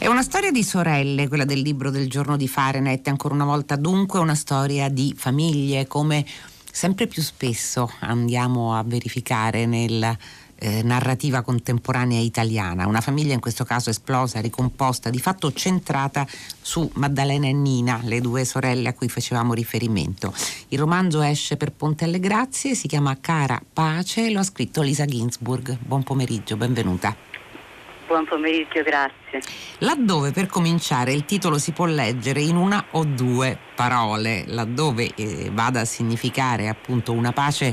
È una storia di sorelle, quella del libro del giorno di Fahrenheit, ancora una volta dunque una storia di famiglie, come sempre più spesso andiamo a verificare nella eh, narrativa contemporanea italiana. Una famiglia in questo caso esplosa, ricomposta, di fatto centrata su Maddalena e Nina, le due sorelle a cui facevamo riferimento. Il romanzo esce per Ponte alle Grazie, si chiama Cara Pace, lo ha scritto Lisa Ginsburg. Buon pomeriggio, benvenuta. Buon pomeriggio, grazie. Laddove per cominciare il titolo si può leggere in una o due parole, laddove eh, vada a significare appunto una pace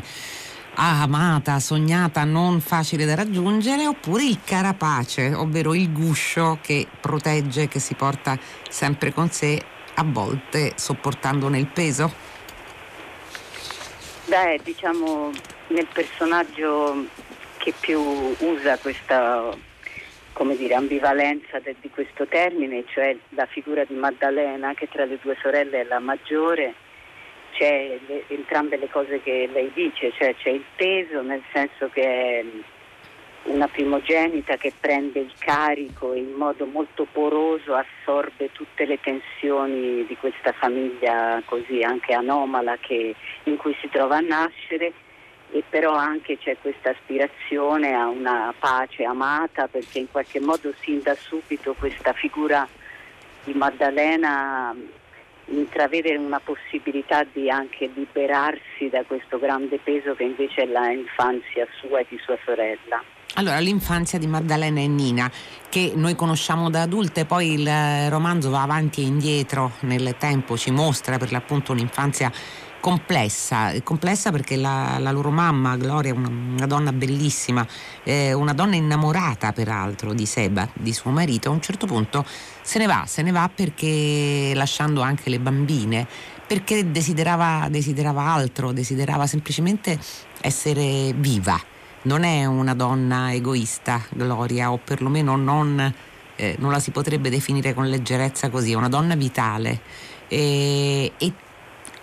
amata, sognata, non facile da raggiungere, oppure il carapace, ovvero il guscio che protegge, che si porta sempre con sé, a volte sopportandone il peso? Beh, diciamo nel personaggio che più usa questa come dire, ambivalenza de, di questo termine, cioè la figura di Maddalena che tra le due sorelle è la maggiore, c'è le, entrambe le cose che lei dice, cioè c'è il peso nel senso che è una primogenita che prende il carico e in modo molto poroso assorbe tutte le tensioni di questa famiglia così anche anomala che, in cui si trova a nascere e però anche c'è questa aspirazione a una pace amata perché in qualche modo sin da subito questa figura di Maddalena intravede una possibilità di anche liberarsi da questo grande peso che invece è l'infanzia sua e di sua sorella. Allora, l'infanzia di Maddalena e Nina, che noi conosciamo da adulte, poi il romanzo va avanti e indietro nel tempo, ci mostra per l'appunto un'infanzia complessa, complessa perché la, la, loro mamma, Gloria, è una, una donna bellissima, eh, una donna innamorata peraltro di Seba, di suo marito, a un certo punto se ne va, se ne va perché lasciando anche le bambine, perché desiderava, desiderava altro, desiderava semplicemente essere viva. Non è una donna egoista, Gloria, o perlomeno non, eh, non la si potrebbe definire con leggerezza così, è una donna vitale. E, e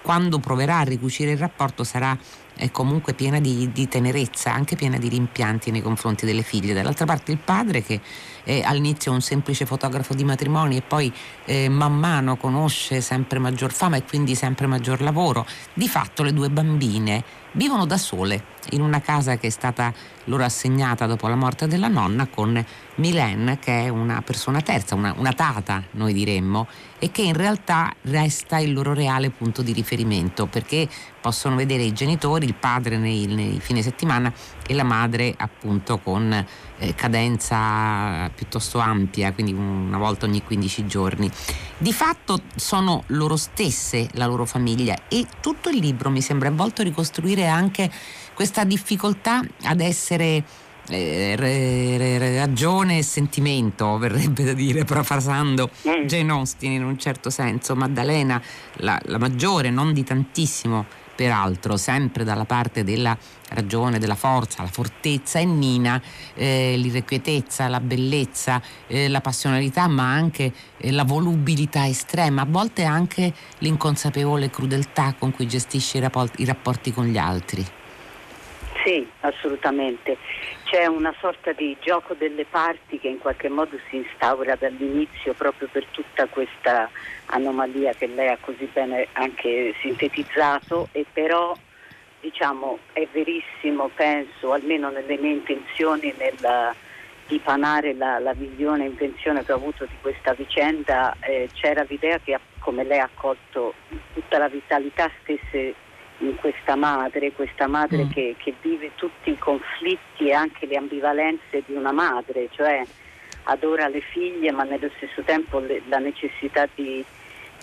quando proverà a ricucire il rapporto sarà è comunque piena di, di, tenerezza, anche piena di rimpianti nei confronti delle figlie. Dall'altra parte il padre che è all'inizio un semplice fotografo di matrimoni e poi eh, man mano conosce sempre maggior fama e quindi sempre maggior lavoro. Di fatto le due bambine vivono da sole in una casa che è stata loro assegnata dopo la morte della nonna con Milen che è una persona terza, una, una tata noi diremmo e che in realtà resta il loro reale punto di riferimento perché possono vedere i genitori, il padre nei, nei fine settimana e la madre appunto con eh, cadenza piuttosto ampia, quindi una volta ogni 15 giorni. Di fatto sono loro stesse la loro famiglia e tutto il libro mi sembra avvolto a ricostruire anche questa difficoltà ad essere eh, re, re, ragione e sentimento, verrebbe da dire, parafrasando mm. Jane Austen in un certo senso. Maddalena, la, la maggiore, non di tantissimo, peraltro sempre dalla parte della ragione, della forza, la fortezza e Nina eh, l'irrequietezza, la bellezza, eh, la passionalità ma anche eh, la volubilità estrema, a volte anche l'inconsapevole crudeltà con cui gestisce i rapporti, i rapporti con gli altri. Sì, assolutamente. C'è una sorta di gioco delle parti che in qualche modo si instaura dall'inizio proprio per tutta questa anomalia che lei ha così bene anche sintetizzato e però diciamo è verissimo, penso, almeno nelle mie intenzioni nel dipanare la, la visione e intenzione che ho avuto di questa vicenda, eh, c'era l'idea che come lei ha accolto tutta la vitalità stesse in questa madre, questa madre mm. che, che, vive tutti i conflitti e anche le ambivalenze di una madre, cioè adora le figlie ma nello stesso tempo le, la necessità di,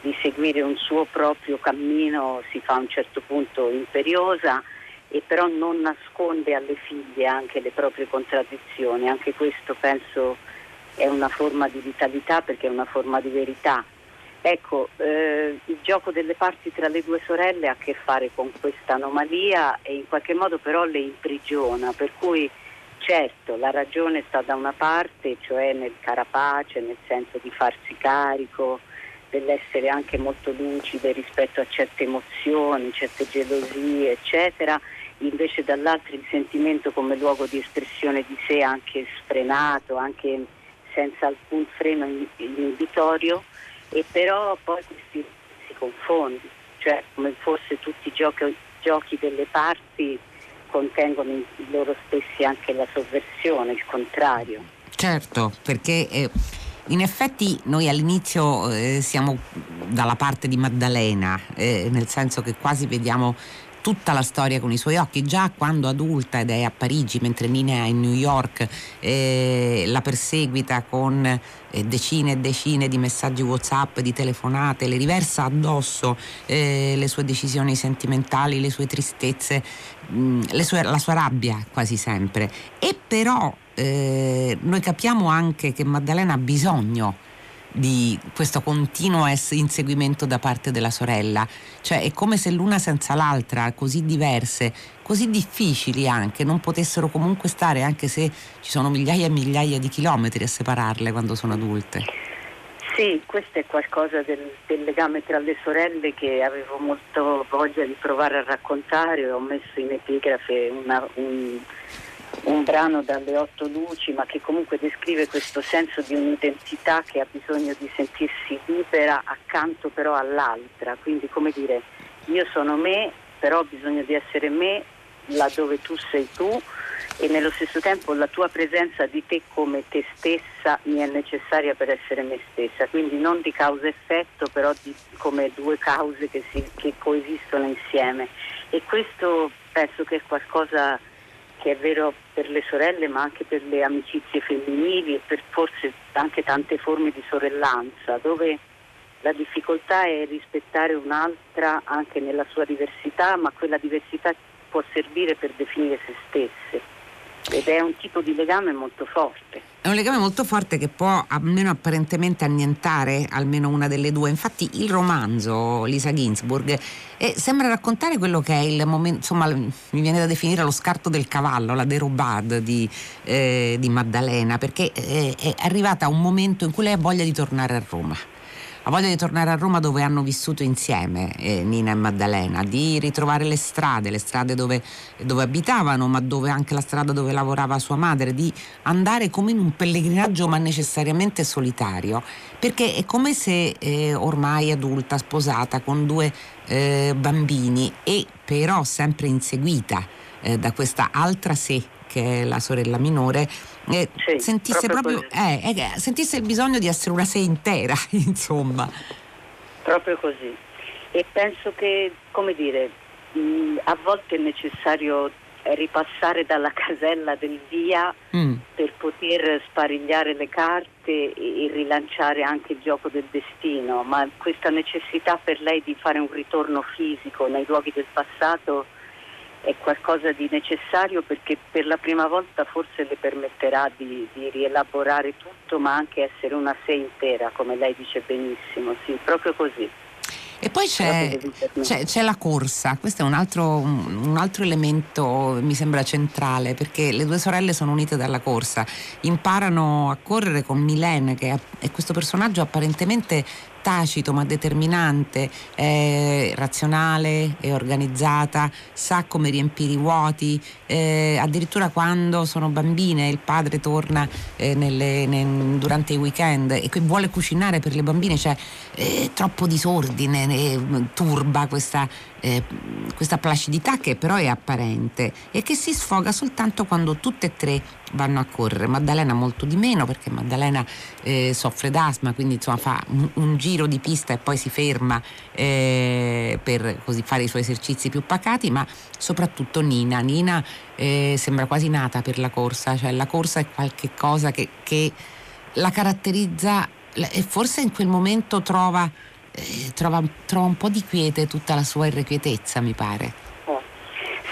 di, seguire un suo proprio cammino si fa a un certo punto imperiosa e però non nasconde alle figlie anche le proprie contraddizioni, anche questo penso è una forma di vitalità perché è una forma di verità Ecco, eh, il gioco delle parti tra le due sorelle ha a che fare con questa anomalia e in qualche modo però le imprigiona, per cui certo la ragione sta da una parte, cioè nel carapace, nel senso di farsi carico, dell'essere anche molto lucide rispetto a certe emozioni, certe gelosie, eccetera, invece dall'altro il sentimento come luogo di espressione di sé anche sfrenato, anche senza alcun freno inibitorio e però poi questi si confonde, cioè come fosse tutti i giochi, giochi delle parti contengono in loro stessi anche la sovversione, il contrario. Certo, perché eh, in effetti noi all'inizio eh, siamo dalla parte di Maddalena, eh, nel senso che quasi vediamo tutta la storia con i suoi occhi, già quando adulta ed è a Parigi, mentre Nina è in New York, eh, la perseguita con eh, decine e decine di messaggi WhatsApp, di telefonate, le riversa addosso eh, le sue decisioni sentimentali, le sue tristezze, mh, mm, le sue, la sua rabbia quasi sempre. E però eh, noi capiamo anche che Maddalena ha bisogno di questo continuo inseguimento da parte della sorella, cioè è come se l'una senza l'altra, così diverse, così difficili anche, non potessero comunque stare anche se ci sono migliaia e migliaia di chilometri a separarle quando sono adulte. Sì, questo è qualcosa del, del legame tra le sorelle che avevo molto voglia di provare a raccontare, ho messo in epigrafe una, un un brano dalle otto luci, ma che comunque descrive questo senso di un'identità che ha bisogno di sentirsi libera accanto però all'altra. Quindi come dire, io sono me, però ho bisogno di essere me laddove tu sei tu e nello stesso tempo la tua presenza di te come te stessa mi è necessaria per essere me stessa, quindi non di causa-effetto, però di, come due cause che, si, che coesistono insieme. E questo penso che è qualcosa che è vero per le sorelle ma anche per le amicizie femminili e per forse anche tante forme di sorellanza, dove la difficoltà è rispettare un'altra anche nella sua diversità, ma quella diversità può servire per definire se stesse ed è un tipo di legame molto forte. È un legame molto forte che può almeno apparentemente annientare almeno una delle due. Infatti il romanzo Lisa Ginsburg eh, sembra raccontare quello che è il momento, insomma mi viene da definire lo scarto del cavallo, la derobad di, eh, di Maddalena, perché eh, è arrivata un momento in cui lei ha voglia di tornare a Roma ha voglia di tornare a Roma dove hanno vissuto insieme eh, Nina e Maddalena, di ritrovare le strade, le strade dove, dove, abitavano, ma dove anche la strada dove lavorava sua madre, di andare come in un pellegrinaggio ma necessariamente solitario, perché è come se eh, ormai adulta, sposata, con due eh, bambini e però sempre inseguita eh, da questa altra sé che è la sorella minore, eh, sì, sentisse proprio, proprio eh, eh, sentisse il bisogno di essere una sé intera, insomma. Proprio così. E penso che, come dire, mh, a volte è necessario ripassare dalla casella del via mm. per poter sparigliare le carte e rilanciare anche il gioco del destino, ma questa necessità per lei di fare un ritorno fisico nei luoghi del passato è qualcosa di necessario perché per la prima volta forse le permetterà di, di, rielaborare tutto ma anche essere una sé intera, come lei dice benissimo, sì, proprio così. E poi c'è, c'è, c'è, la corsa, questo è un altro, un altro, elemento, mi sembra centrale, perché le due sorelle sono unite dalla corsa, imparano a correre con Milene, che è questo personaggio apparentemente tacito ma determinante, è razionale, è organizzata, sa come riempire i vuoti, eh, addirittura quando sono bambine il padre torna eh, nelle, ne, durante i weekend e vuole cucinare per le bambine, c'è eh, troppo disordine, turba questa eh, questa placidità che però è apparente e che si sfoga soltanto quando tutte e tre vanno a correre. Maddalena molto di meno perché Maddalena eh, soffre d'asma, quindi insomma fa un, un, giro di pista e poi si ferma eh, per così fare i suoi esercizi più pacati, ma soprattutto Nina. Nina eh, sembra quasi nata per la corsa, cioè la corsa è qualcosa che, che la caratterizza e forse in quel momento trova eh, trova, trova, un po' di quiete tutta la sua irrequietezza, mi pare. Oh.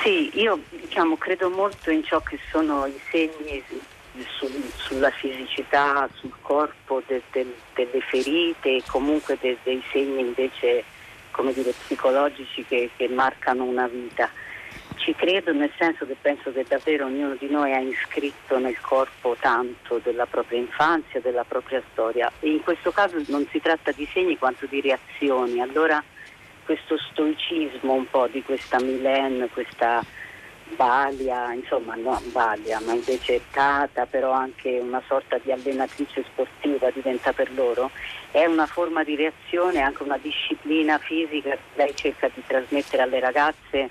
Sì, io diciamo, credo molto in ciò che sono i segni sul, sulla fisicità, sul corpo de, de, delle ferite e comunque de, dei segni invece dire, psicologici che, che marcano una vita ci credo nel senso che penso che davvero ognuno di noi ha iscritto nel corpo tanto della propria infanzia, della propria storia in questo caso non si tratta di segni quanto di reazioni. Allora questo stoicismo un po' di questa Milen, questa Balia, insomma non Balia, ma invece Tata, però anche una sorta di allenatrice sportiva diventa per loro, è una forma di reazione, anche una disciplina fisica che lei cerca di trasmettere alle ragazze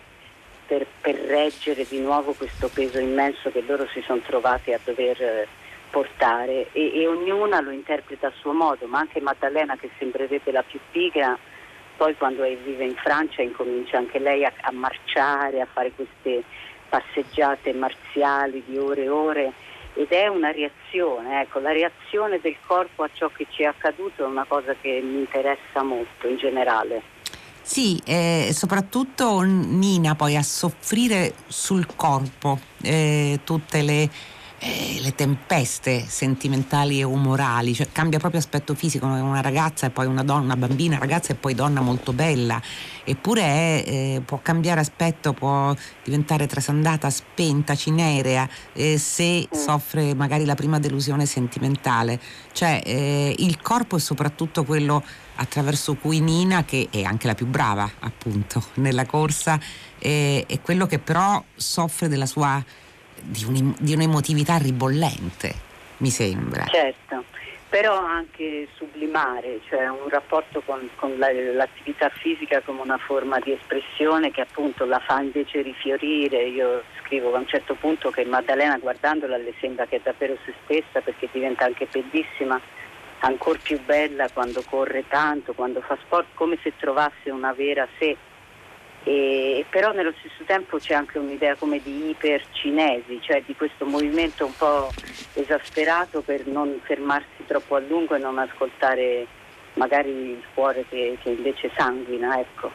per, per reggere di nuovo questo peso immenso che loro si sono trovati a dover eh, portare e, e ognuna lo interpreta a suo modo, ma anche Maddalena che sembrerebbe la più pigra poi quando vive in Francia incomincia anche lei a, a, marciare, a fare queste passeggiate marziali di ore e ore ed è una reazione, ecco, la reazione del corpo a ciò che ci è accaduto è una cosa che mi interessa molto in generale. Sì, eh, soprattutto Nina poi a soffrire sul corpo eh, tutte le eh, le tempeste sentimentali e umorali, cioè cambia proprio aspetto fisico, una ragazza e poi una donna, una bambina, ragazza e poi donna molto bella, eppure è, eh, può cambiare aspetto, può diventare trasandata, spenta, cinerea eh, se soffre magari la prima delusione sentimentale, cioè eh, il corpo è soprattutto quello attraverso cui Nina, che è anche la più brava appunto nella corsa, eh, è quello che però soffre della sua di, un, di un'emotività ribollente, mi sembra. Certo, però anche sublimare, cioè un rapporto con, con la, l'attività fisica come una forma di espressione che appunto la fa invece rifiorire. Io scrivo a un certo punto che Maddalena guardandola le sembra che è davvero se stessa perché diventa anche bellissima, ancora più bella quando corre tanto, quando fa sport, come se trovasse una vera sé e, però nello stesso tempo c'è anche un'idea come di ipercinesi, cioè di questo movimento un po' esasperato per non fermarsi troppo a lungo e non ascoltare magari il cuore che, che invece sanguina. Ecco.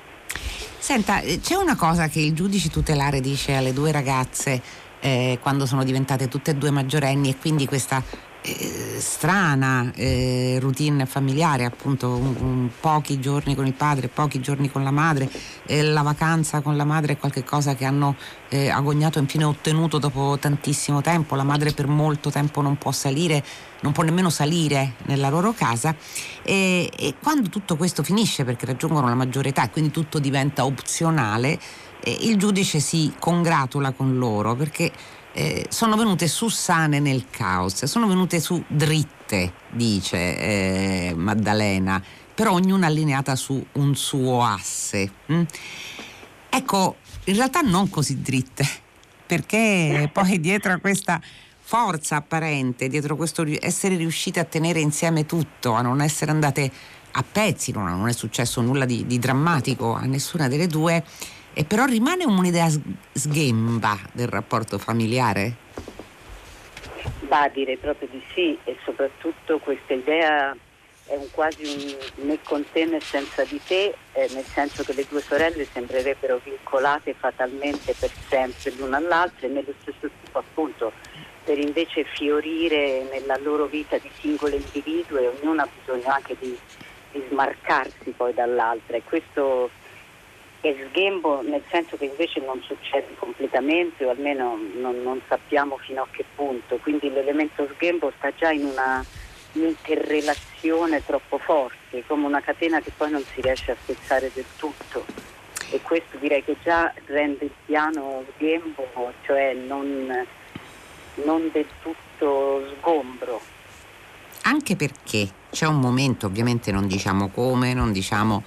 Senta, eh, c'è una cosa che il giudice tutelare dice alle due ragazze eh, quando sono diventate tutte e due maggiorenni e quindi questa eh, strana eh, routine familiare, appunto un, un, pochi giorni con il padre, pochi giorni con la madre, eh, la vacanza con la madre è qualcosa che hanno eh, agognato e infine ottenuto dopo tantissimo tempo, la madre per molto tempo non può salire, non può nemmeno salire nella loro casa. E, e quando tutto questo finisce perché raggiungono la maggiore età e quindi tutto diventa opzionale, eh, il giudice si congratula con loro perché eh, sono venute su sane nel caos, sono venute su dritte, dice eh, Maddalena, però ognuna allineata su un suo asse. Mm? Ecco, in realtà non così dritte, perché poi dietro a questa forza apparente, dietro questo essere riuscite a tenere insieme tutto, a non essere andate a pezzi, non, non è successo nulla di, di drammatico a nessuna delle due, e però rimane un'idea sghemba del rapporto familiare? Bah, direi proprio di sì e soprattutto questa idea è un quasi un né con te né senza di te, eh, nel senso che le due sorelle sembrerebbero vincolate fatalmente per sempre l'una all'altra e nello stesso tempo appunto per invece fiorire nella loro vita di singole individue, ognuna ha bisogno anche di, di smarcarsi poi dall'altra e questo è sghembo nel senso che invece non succede completamente o almeno non, non sappiamo fino a che punto, quindi l'elemento sghembo sta già in una interrelazione troppo forte, come una catena che poi non si riesce a spezzare del tutto e questo direi che già rende il piano sghembo, cioè non, non del tutto sgombro. Anche perché c'è un momento, ovviamente non diciamo come, non diciamo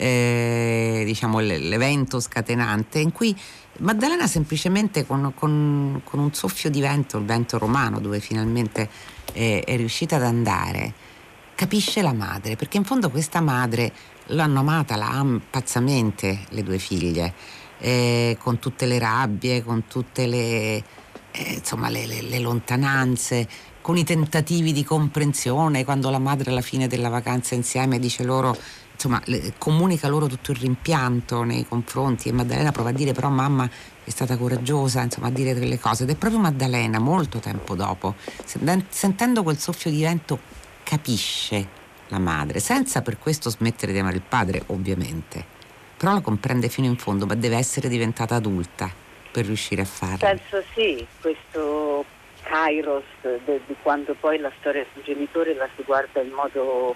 eh, diciamo, l'evento scatenante in cui Maddalena semplicemente con, con, con, un soffio di vento, il vento romano dove finalmente è, è riuscita ad andare, capisce la madre, perché in fondo questa madre l'hanno amata, la ama pazzamente le due figlie, eh, con tutte le rabbie, con tutte le, eh, insomma, le, le, le lontananze, con i tentativi di comprensione, quando la madre alla fine della vacanza insieme dice loro insomma, le, comunica loro tutto il rimpianto nei confronti e Maddalena prova a dire però mamma è stata coraggiosa insomma, a dire delle cose. Ed è proprio Maddalena molto tempo dopo sentendo quel soffio di vento capisce la madre senza per questo smettere di amare il padre ovviamente. Però la comprende fino in fondo ma deve essere diventata adulta per riuscire a farlo. Penso sì questo kairos di quando poi la storia del genitore la si guarda in modo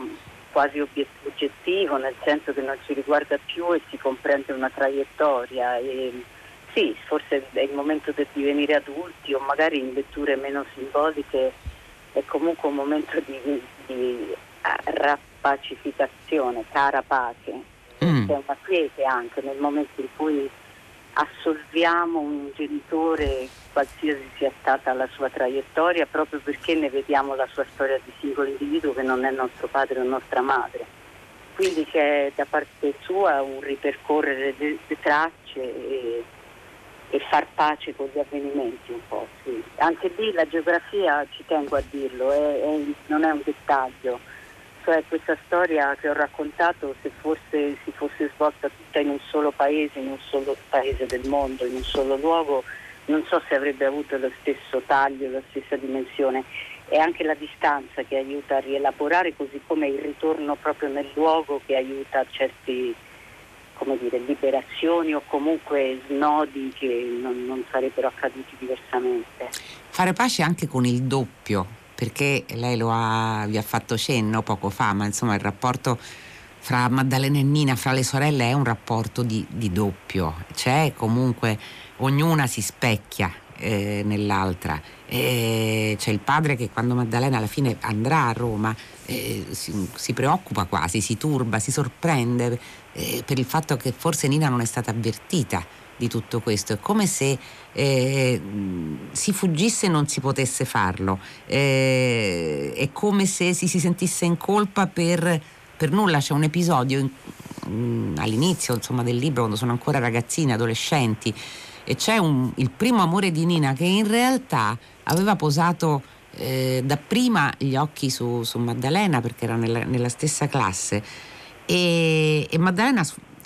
quasi oggettivo, nel senso che non ci riguarda più e si comprende una traiettoria e sì, forse è il momento del divenire adulti o magari in letture meno simboliche è comunque un momento di, di rapacificazione, cara pace. Mm. C'è una quiete anche nel momento in cui assolviamo un genitore qualsiasi sia stata la sua traiettoria proprio perché ne vediamo la sua storia di singolo individuo che non è nostro padre o nostra madre. Quindi c'è da parte sua un ripercorrere le, le tracce e, e, far pace con gli avvenimenti un po'. Sì. Anche lì la geografia, ci tengo a dirlo, è, è, non è un dettaglio cioè questa storia che ho raccontato se forse si fosse svolta tutta in un solo paese, in un solo paese del mondo, in un solo luogo, non so se avrebbe avuto lo stesso taglio, la stessa dimensione. È anche la distanza che aiuta a rielaborare, così come il ritorno proprio nel luogo che aiuta a dire, liberazioni o comunque snodi che non, non sarebbero accaduti diversamente. Fare pace anche con il doppio, perché lei ha, vi ha fatto cenno poco fa, ma insomma il rapporto fra Maddalena e Nina, fra le sorelle, è un rapporto di, di doppio. C'è comunque, ognuna si specchia eh, nell'altra. E c'è il padre che quando Maddalena alla fine andrà a Roma eh, si, si, preoccupa quasi, si turba, si sorprende eh, per il fatto che forse Nina non è stata avvertita di tutto questo. È come se eh, si fuggisse e non si potesse farlo. Eh, è come se si, si sentisse in colpa per, per nulla. C'è un episodio in, in, all'inizio insomma, del libro, quando sono ancora ragazzini, adolescenti, e c'è un, il primo amore di Nina che in realtà aveva posato eh, dapprima gli occhi su, su, Maddalena perché era nella, nella stessa classe e, e Maddalena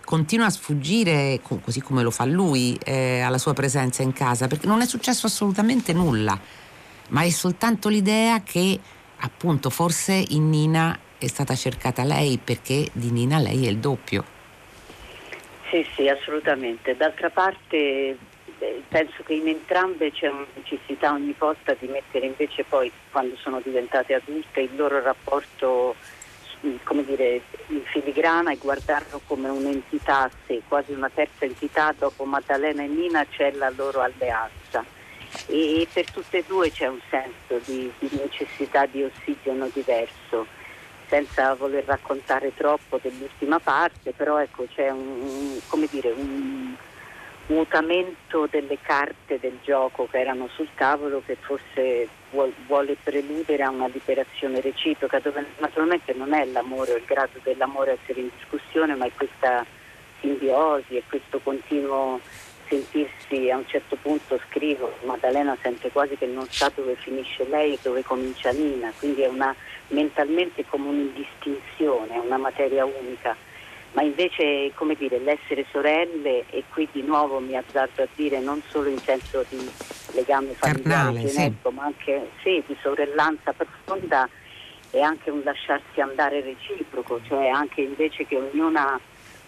continua a sfuggire, così come lo fa lui, eh, alla sua presenza in casa, perché non è successo assolutamente nulla, ma è soltanto l'idea che appunto forse in Nina è stata cercata lei perché di Nina lei è il doppio. Sì, sì, assolutamente. D'altra parte eh, penso che in entrambe c'è una necessità ogni volta di mettere invece poi, quando sono diventate adulte, il loro rapporto come dire, in filigrana e guardarlo come un'entità a sé, quasi una terza entità, dopo Maddalena e Nina c'è la loro alleanza. E, per tutte e due c'è un senso di, di necessità di ossigeno diverso senza voler raccontare troppo dell'ultima parte, però ecco c'è un, un, dire, un mutamento delle carte del gioco che erano sul tavolo che forse vuole preludere a una liberazione reciproca dove naturalmente non è l'amore o il grado dell'amore a essere in discussione ma è questa simbiosi e questo continuo sentirsi a un certo punto scrivo Maddalena sente quasi che non sa dove finisce lei e dove comincia Nina quindi è una, mentalmente come un'indistinzione, una materia unica ma invece come dire, l'essere sorelle e qui di nuovo mi azzardo a dire non solo in senso di legame familiare genetico, sì. ma anche sì, di sorellanza profonda e anche un lasciarsi andare reciproco, cioè anche invece che ognuna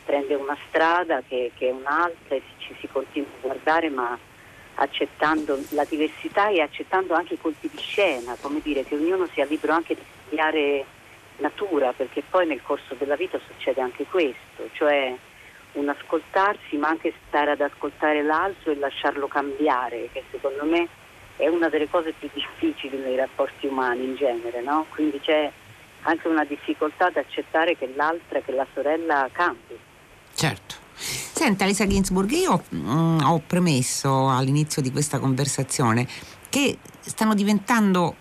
prende una strada che, che è un'altra e ci si continua a guardare ma accettando la diversità e accettando anche i colpi di scena, come dire che ognuno sia libero anche di studiare natura, perché poi nel corso della vita succede anche questo, cioè un ascoltarsi ma anche stare ad ascoltare l'altro e lasciarlo cambiare, che secondo me è una delle cose più difficili nei rapporti umani in genere, no? Quindi c'è anche una difficoltà ad accettare che l'altra, che la sorella cambi. Certo. Senta Lisa Ginsburg, io mh, mm, ho premesso all'inizio di questa conversazione che stanno diventando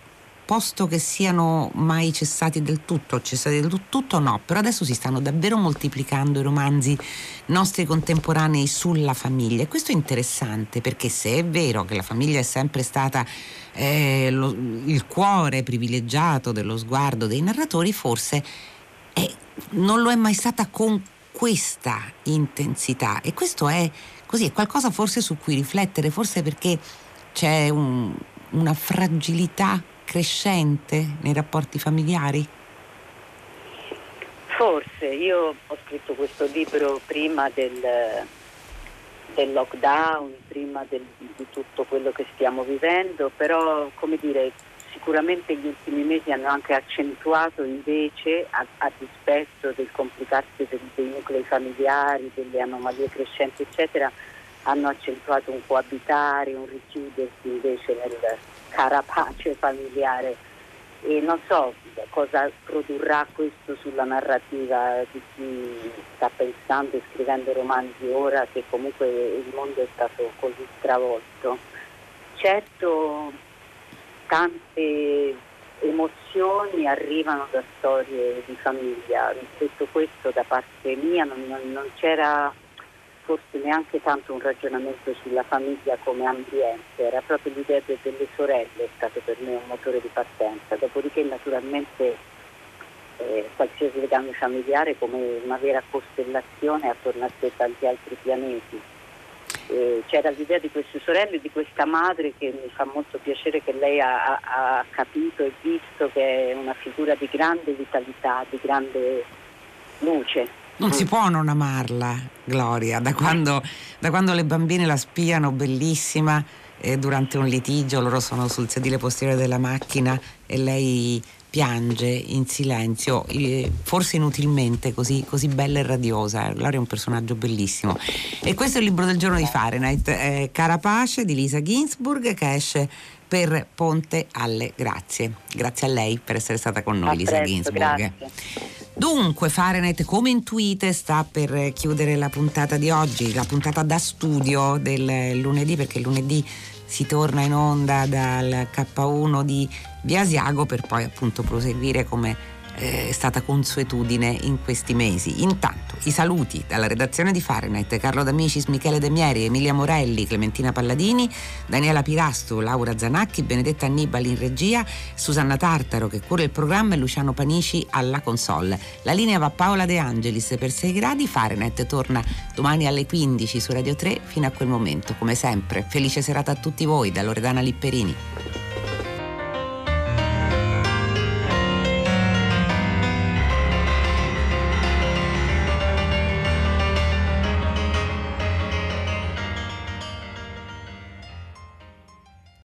posto che siano mai cessati del tutto, cessati del tutto no, però adesso si stanno davvero moltiplicando i romanzi nostri contemporanei sulla famiglia. E questo è interessante perché se è vero che la famiglia è sempre stata eh, lo, il cuore privilegiato dello sguardo dei narratori, forse eh, non lo è mai stata con questa intensità. E questo è così, è qualcosa forse su cui riflettere, forse perché c'è un, una fragilità crescente nei rapporti familiari? Forse, io ho scritto questo libro prima del, del lockdown, prima del, di tutto quello che stiamo vivendo, però come dire, sicuramente gli ultimi mesi hanno anche accentuato invece, a, a dispetto del complicarsi dei, dei nuclei familiari, delle anomalie crescenti, eccetera, hanno accentuato un coabitare, un richiudersi invece nel carapace familiare e non so cosa produrrà questo sulla narrativa di chi sta pensando e scrivendo romanzi ora che comunque il mondo è stato così stravolto. Certo tante emozioni arrivano da storie di famiglia, detto questo da parte mia non, non, non c'era forse neanche tanto un ragionamento sulla famiglia come ambiente, era proprio l'idea de- delle sorelle è stato per me un motore di partenza, dopodiché naturalmente eh, qualsiasi legame familiare come una vera costellazione attorno a sé tanti altri pianeti. Eh, c'era l'idea di queste sorelle di questa madre che mi fa molto piacere che lei ha, ha capito e visto che è una figura di grande vitalità, di grande luce non si può non amarla, Gloria, da quando, da quando le bambine la spiano bellissima e durante un litigio loro sono sul sedile posteriore della macchina e lei piange in silenzio, forse inutilmente, così, così, bella e radiosa. Gloria è un personaggio bellissimo. E questo è il libro del giorno di Fahrenheit, eh, Carapace di Lisa Ginsburg, che esce per Ponte alle Grazie. Grazie a lei per essere stata con noi, Lisa Ginsburg. Grazie. Dunque, Fahrenheit, come intuite, sta per chiudere la puntata di oggi, la puntata da studio del lunedì, perché lunedì si torna in onda dal K1 di Biasiago per poi appunto proseguire come eh, è stata consuetudine in questi mesi. Intanto i saluti dalla redazione di Fahrenheit, Carlo D'Amicis, Michele Demieri, Emilia Morelli, Clementina Palladini, Daniela Pirasto, Laura Zanacchi, Benedetta Annibali in regia, Susanna Tartaro che cura il programma e Luciano Panici alla console. La linea va Paola De Angelis per 6 gradi, Fahrenheit torna domani alle 15 su Radio 3 fino a quel momento, come sempre. Felice serata a tutti voi da Loredana Lipperini.